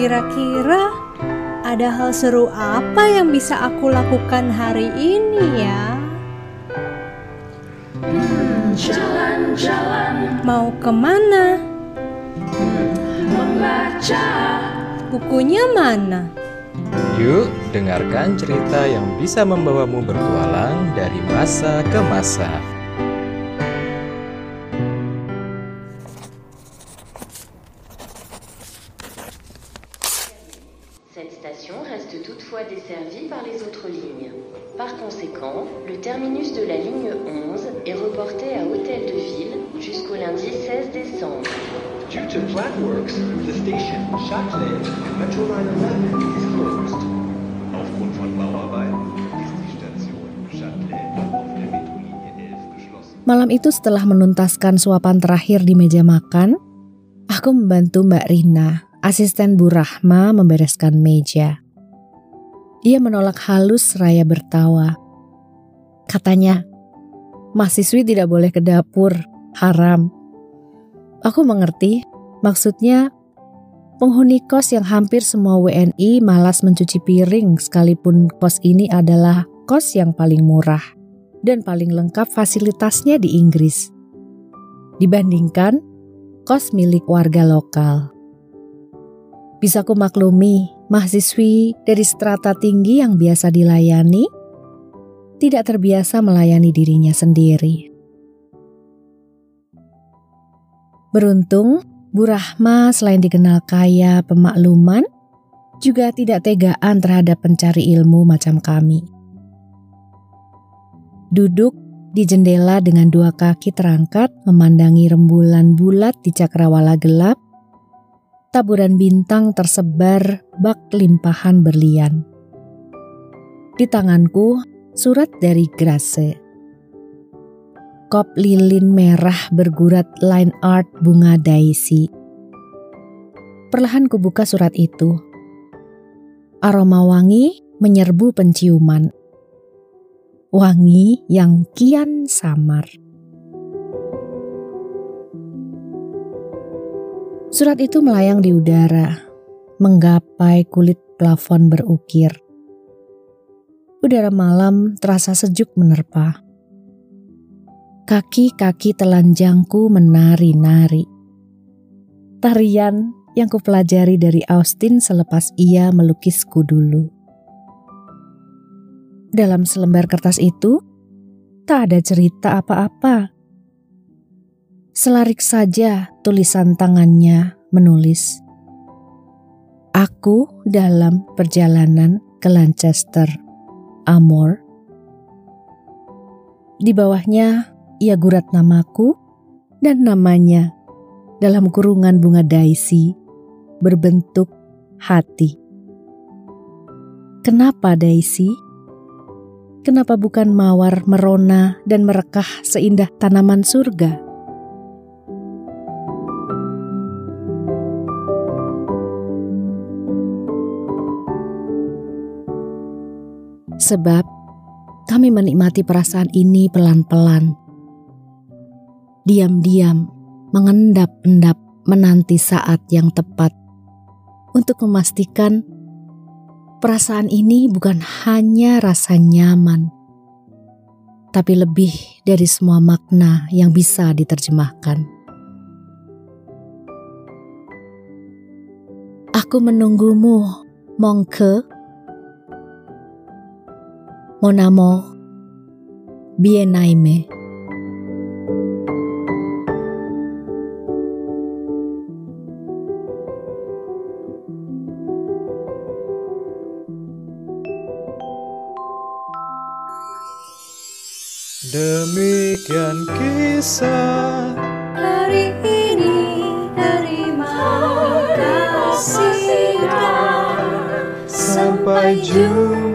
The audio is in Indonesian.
Kira-kira ada hal seru apa yang bisa aku lakukan hari ini ya? Jalan-jalan Mau ke mana? membaca Bukunya mana? Yuk, dengarkan cerita yang bisa membawamu bertualang dari masa ke masa. Station reste toutefois desservie par les autres lignes. Par conséquent, le terminus de la ligne 11 est reporté à Hôtel de Ville jusqu'au lundi 16 décembre. Due to plant works, the station Châtelet Metro Line 11 is closed. Aufgrund von Bauarbeiten ist die Station Châtelet auf der Metrolinie 11 geschlossen. Malam itu setelah menuntaskan suapan terakhir di meja makan, aku membantu Mbak Rina, asisten Bu Rahma membereskan meja. Ia menolak halus seraya bertawa. Katanya, mahasiswi tidak boleh ke dapur, haram. Aku mengerti, maksudnya penghuni kos yang hampir semua WNI malas mencuci piring sekalipun kos ini adalah kos yang paling murah dan paling lengkap fasilitasnya di Inggris. Dibandingkan kos milik warga lokal. Bisa ku maklumi, mahasiswi dari strata tinggi yang biasa dilayani tidak terbiasa melayani dirinya sendiri. Beruntung, Bu Rahma selain dikenal kaya pemakluman, juga tidak tegaan terhadap pencari ilmu macam kami. Duduk di jendela dengan dua kaki terangkat memandangi rembulan bulat di cakrawala gelap, taburan bintang tersebar bak limpahan berlian. Di tanganku, surat dari Grace. Kop lilin merah bergurat line art bunga daisy. Perlahan kubuka surat itu. Aroma wangi menyerbu penciuman wangi yang kian samar. Surat itu melayang di udara, menggapai kulit plafon berukir. Udara malam terasa sejuk menerpa. Kaki-kaki telanjangku menari-nari. Tarian yang kupelajari dari Austin selepas ia melukisku dulu. Dalam selembar kertas itu, tak ada cerita apa-apa. Selarik saja tulisan tangannya menulis. Aku dalam perjalanan ke Lancaster, Amor. Di bawahnya ia gurat namaku dan namanya dalam kurungan bunga daisy berbentuk hati. Kenapa daisy? Kenapa bukan mawar merona dan merekah seindah tanaman surga? Sebab kami menikmati perasaan ini pelan-pelan. Diam-diam, mengendap-endap menanti saat yang tepat untuk memastikan perasaan ini bukan hanya rasa nyaman, tapi lebih dari semua makna yang bisa diterjemahkan. Aku menunggumu, Mongke. Monamo, Bienaime. Demikian kisah Hari ini terima kasih dan sampai jumpa.